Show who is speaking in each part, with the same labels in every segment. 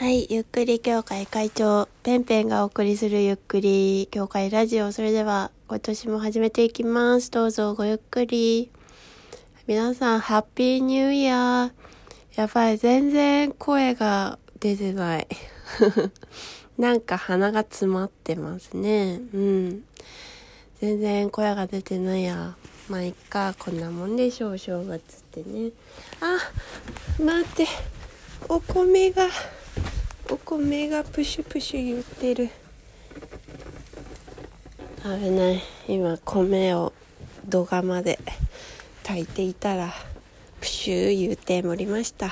Speaker 1: はい、ゆっくり協会会長、ペンペンがお送りするゆっくり協会ラジオ。それでは、今年も始めていきます。どうぞごゆっくり。皆さん、ハッピーニューイヤー。やばい、全然声が出てない。なんか鼻が詰まってますね。うん。全然声が出てないや。まあ、いっか、こんなもんでしょう、正月ってね。あ、待って。お米が。お米がプシュプシュ言ってる。危ない。今米を土釜で炊いていたらプシュー言うておりました。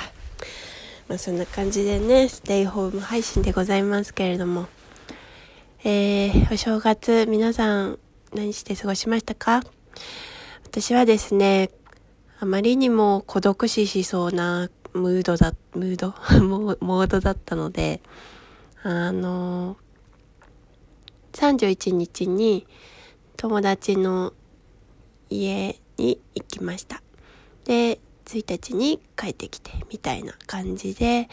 Speaker 1: まあそんな感じでねステイホーム配信でございますけれども。えー、お正月皆さん何して過ごしましたか？私はですねあまりにも孤独死しそうなムードだ、ムード？モードだったので、あの31日に友達の家に行きました。で、1日に帰ってきて、みたいな感じで、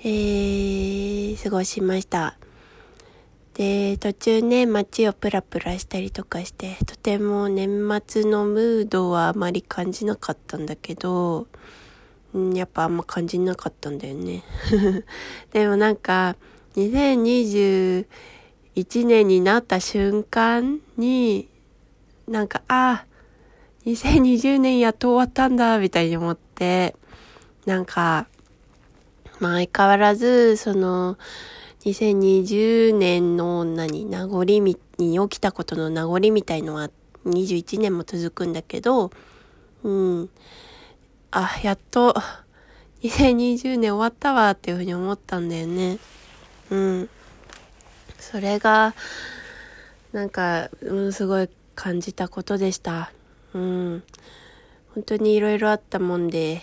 Speaker 1: えー、過ごしました。で、途中ね、街をプラプラしたりとかして、とても年末のムードはあまり感じなかったんだけど、ん、やっぱあんま感じなかったんだよね。でもなんか、2021年になった瞬間に、なんか、ああ、2020年やっと終わったんだ、みたいに思って、なんか、まあ相変わらず、その、2020年の何、名残に起きたことの名残みたいのは21年も続くんだけど、うん。あ、やっと2020年終わったわっていうふうに思ったんだよね。うん。それが、なんか、ものすごい感じたことでした。うん。本当にいろいろあったもんで、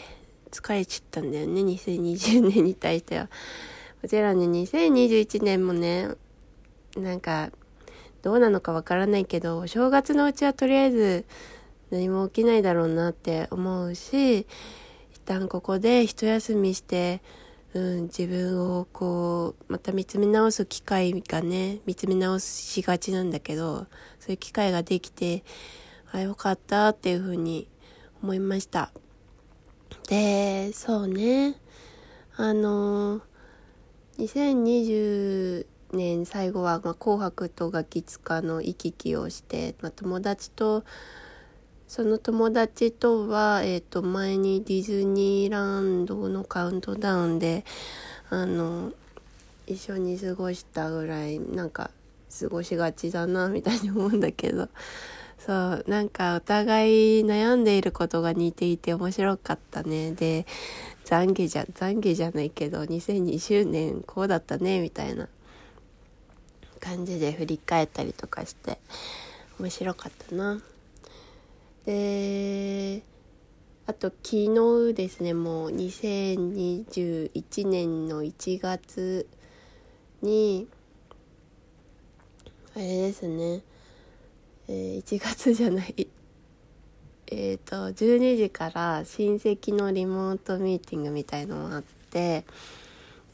Speaker 1: 疲れちゃったんだよね、2020年に対しては。もちろんね、2021年もね、なんか、どうなのかわからないけど、お正月のうちはとりあえず何も起きないだろうなって思うし、一旦ここで一休みして、うん、自分をこう、また見つめ直す機会がね、見つめ直しがちなんだけど、そういう機会ができて、あ、よかったっていうふうに思いました。で、そうね、あの、2020年最後は、紅白とガキツカの行き来をして、まあ、友達と、その友達とは、えっ、と、前にディズニーランドのカウントダウンで、あの、一緒に過ごしたぐらい、なんか、過ごしがちだな、みたいに思うんだけど、そう、なんかお互い悩んでいることが似ていて面白かったね。で、懺悔じゃ、懺悔じゃないけど、2020年こうだったね、みたいな感じで振り返ったりとかして、面白かったな。で、あと昨日ですね、もう2021年の1月に、あれですね、えー1月じゃない、えっ、と、12時から親戚のリモートミーティングみたいのもあって、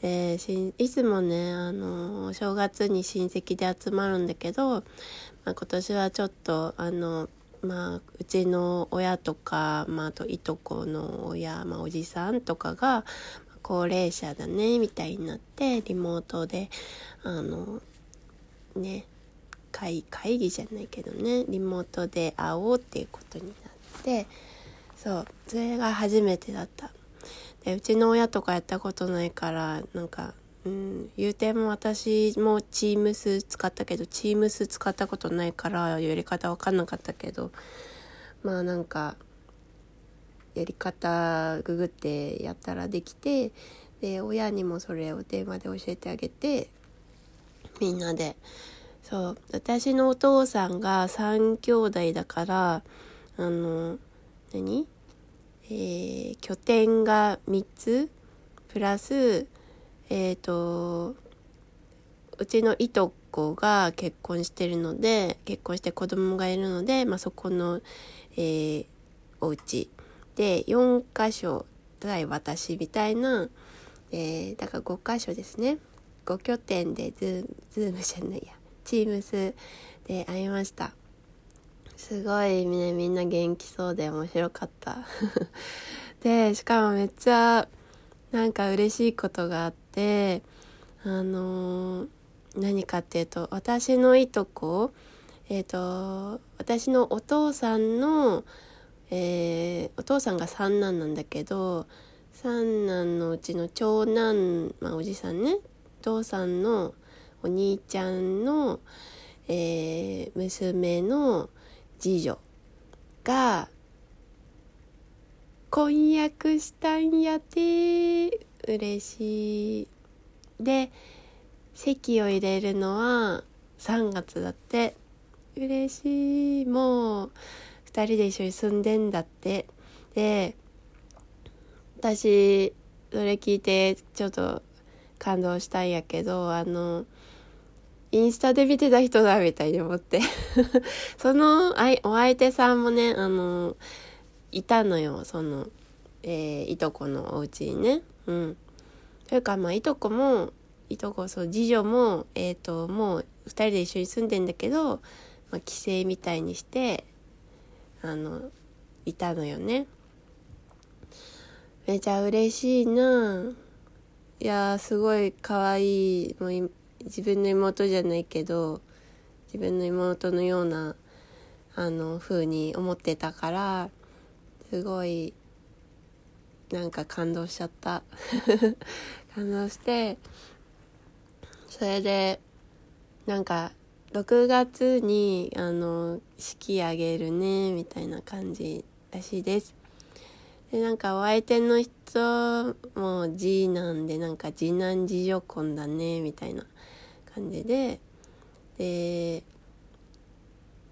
Speaker 1: でしいつもね、あの、お正月に親戚で集まるんだけど、まあ、今年はちょっと、あの、まあ、うちの親とか、まあ、あといとこの親、まあ、おじさんとかが、高齢者だね、みたいになって、リモートで、あの、ね、会会議じゃないけどね、リモートで会おうっていうことになって、そう、それが初めてだった。で、うちの親とかやったことないから、なんか、うん、言うても私も Teams 使ったけど Teams 使ったことないからやり方わかんなかったけどまあなんかやり方ググってやったらできてで親にもそれを電話で教えてあげてみんなで。そう。私のお父さんが3兄弟だからあの何？えー拠点が3つ。プラスえっ、とうちのいとこが結婚してるので結婚して子供がいるので、まあ、そこの、えーお家。で4箇所対私みたいなでだから5箇所ですね。5拠点で Zoom Zoom じゃないや。 Teams で会いました。すごいねみんな元気そうで面白かった。でしかもめっちゃなんか嬉しいことがあってあのー、何かっていうと私のいとこえっ、ー、と私のお父さんの、えー、お父さんが三男なんだけど三男のうちの長男、まあ、おじさんねお父さんのお兄ちゃんの、えー、娘の次女が婚約したんやて嬉しい。で籍を入れるのは3月だって。嬉しい。もう2人で一緒に住んでんだって。で私それ聞いてちょっと感動したんやけどあのインスタで見てた人だみたいに思って。そのお相手さんもねあのいたのよ。その、えー、いとこのお家にね。うん。というかまあいとこもいとこそう次女もえっ、ー、ともう2人で一緒に住んでんだけど、まあ、帰省みたいにしてあのいたのよね。めちゃ嬉しいな。いやすごい可愛いもう自分の妹じゃないけど自分の妹のようなあの風に思ってたからすごいなんか感動しちゃった。感動してそれでなんか6月にあの式あげるねみたいな感じらしいです。でなんかお相手の人も次男でなんか次男次女婚だねみたいな感じで。で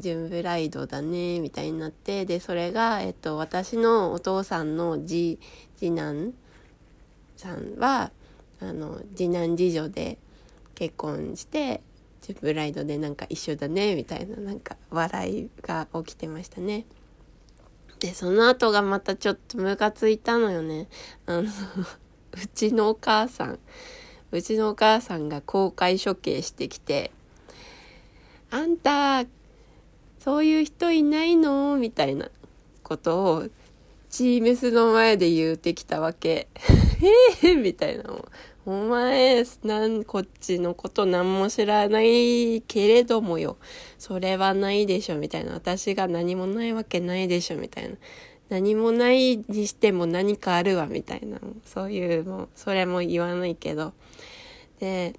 Speaker 1: 準ブライドだねみたいになってでそれが、えっと、私のお父さんの次次男さんはあの次男次女で結婚して準ブライドでなんか一緒だねみたいななんか笑いが起きてましたね。でその後がまたちょっとムカついたのよね。あの うちのお母さんうちのお母さんが公開処刑してきて「あんたそういう人いないの?」みたいなことをチームスの前で言うてきたわけ。ええみたいなお前、なん、こっちのこと何も知らないけれどもよ。それはないでしょ、みたいな。私が何もないわけないでしょ、みたいな。何もないにしても何かあるわ、みたいな。そういう、もう、それも言わないけど。で、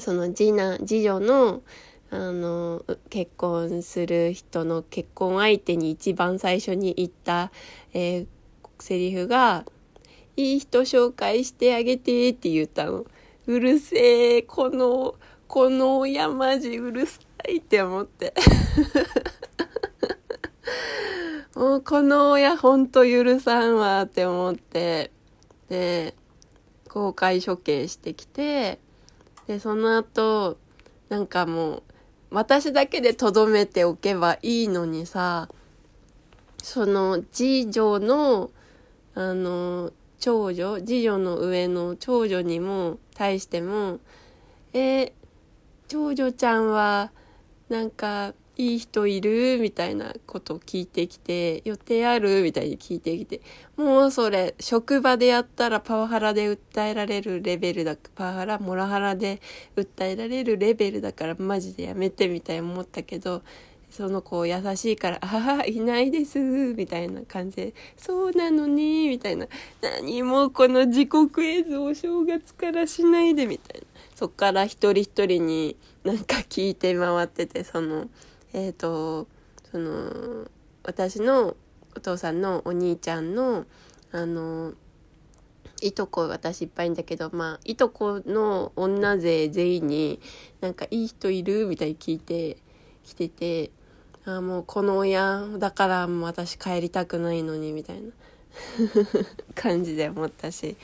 Speaker 1: その次男、次女の、あの、結婚する人の結婚相手に一番最初に言った、えー、セリフが、いい人紹介してあげてって言ったの。うるせえ、この、この親マジうるさいって思って。もうこの親ほんと許さんわって思って。で、公開処刑してきて、で、その後、なんかもう、私だけでとどめておけばいいのにさ、その次女の、あの、長女次女の上の長女にも対しても「え長女ちゃんはなんかいい人いる?」みたいなことを聞いてきて「予定ある?」みたいに聞いてきてもうそれ職場でやったらパワハラで訴えられるレベルだパワハラモラハラで訴えられるレベルだからマジでやめてみたいに思ったけどその子優しいから「ああいないです」みたいな感じで「そうなのね」みたいな「何もこの時刻映像お正月からしないで」みたいなそっから一人一人になんか聞いて回っててそのえっ、ー、とその私のお父さんのお兄ちゃんのあのいとこ私いっぱいいんだけどまあいとこの女勢全員になんかいい人いるみたいに聞いてきててあもうこの親だからもう私帰りたくないのにみたいな 感じで思ったし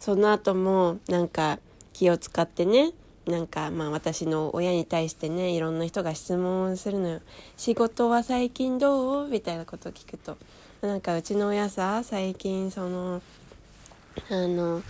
Speaker 1: その後もなんか気を使ってねなんかまあ私の親に対してねいろんな人が質問するのよ「仕事は最近どう?」みたいなことを聞くとなんかうちの親さ最近そのあの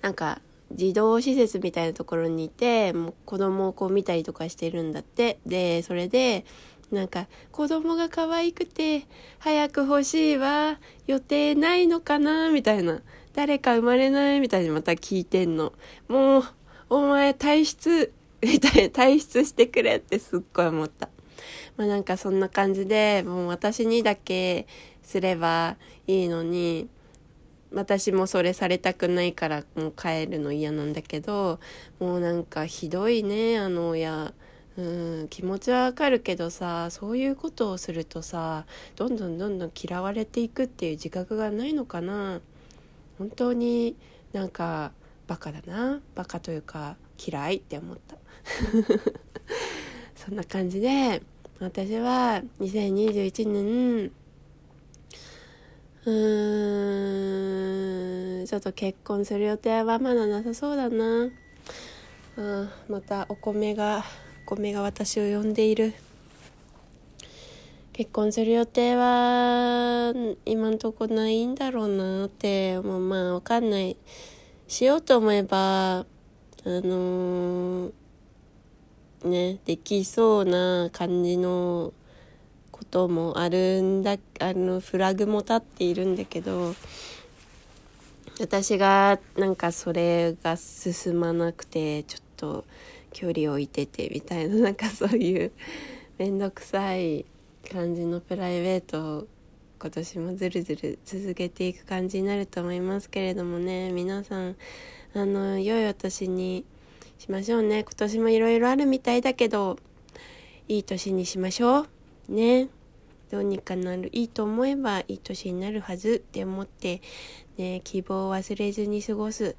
Speaker 1: なんか児童施設みたいなところにいてもう子供をこう見たりとかしてるんだって。でそれでなんか子供が可愛くて早く欲しいわ予定ないのかな？みたいな。誰か生まれない？みたいにまた聞いてんの。もうお前退出みたいな退出してくれってすっごい思った。まあなんかそんな感じでもう私にだけすればいいのに私もそれされたくないからもう帰るの嫌なんだけどもうなんかひどいねあの親。うん気持ちはわかるけどさそういうことをするとさどんどんどんどん嫌われていくっていう自覚がないのかな。本当になんかバカだなバカというか嫌いって思った。そんな感じで私は2021年うーんちょっと結婚する予定はまだなさそうだな。あまたお米がお米が私を呼んでいる。結婚する予定は今んとこないんだろうなってもうまあわかんない。しようと思えばあのー、ねできそうな感じのこともあるんだあのフラグも立っているんだけど私がなんかそれが進まなくてちょっと距離を置いててみたいななんかそういう面倒くさい感じのプライベート今年もずるずる続けていく感じになると思いますけれどもね。皆さんあの良いお年にしましょうね。今年もいろいろあるみたいだけどいい年にしましょうね。どうにかなるいいと思えばいい年になるはずって思ってね希望を忘れずに過ごす。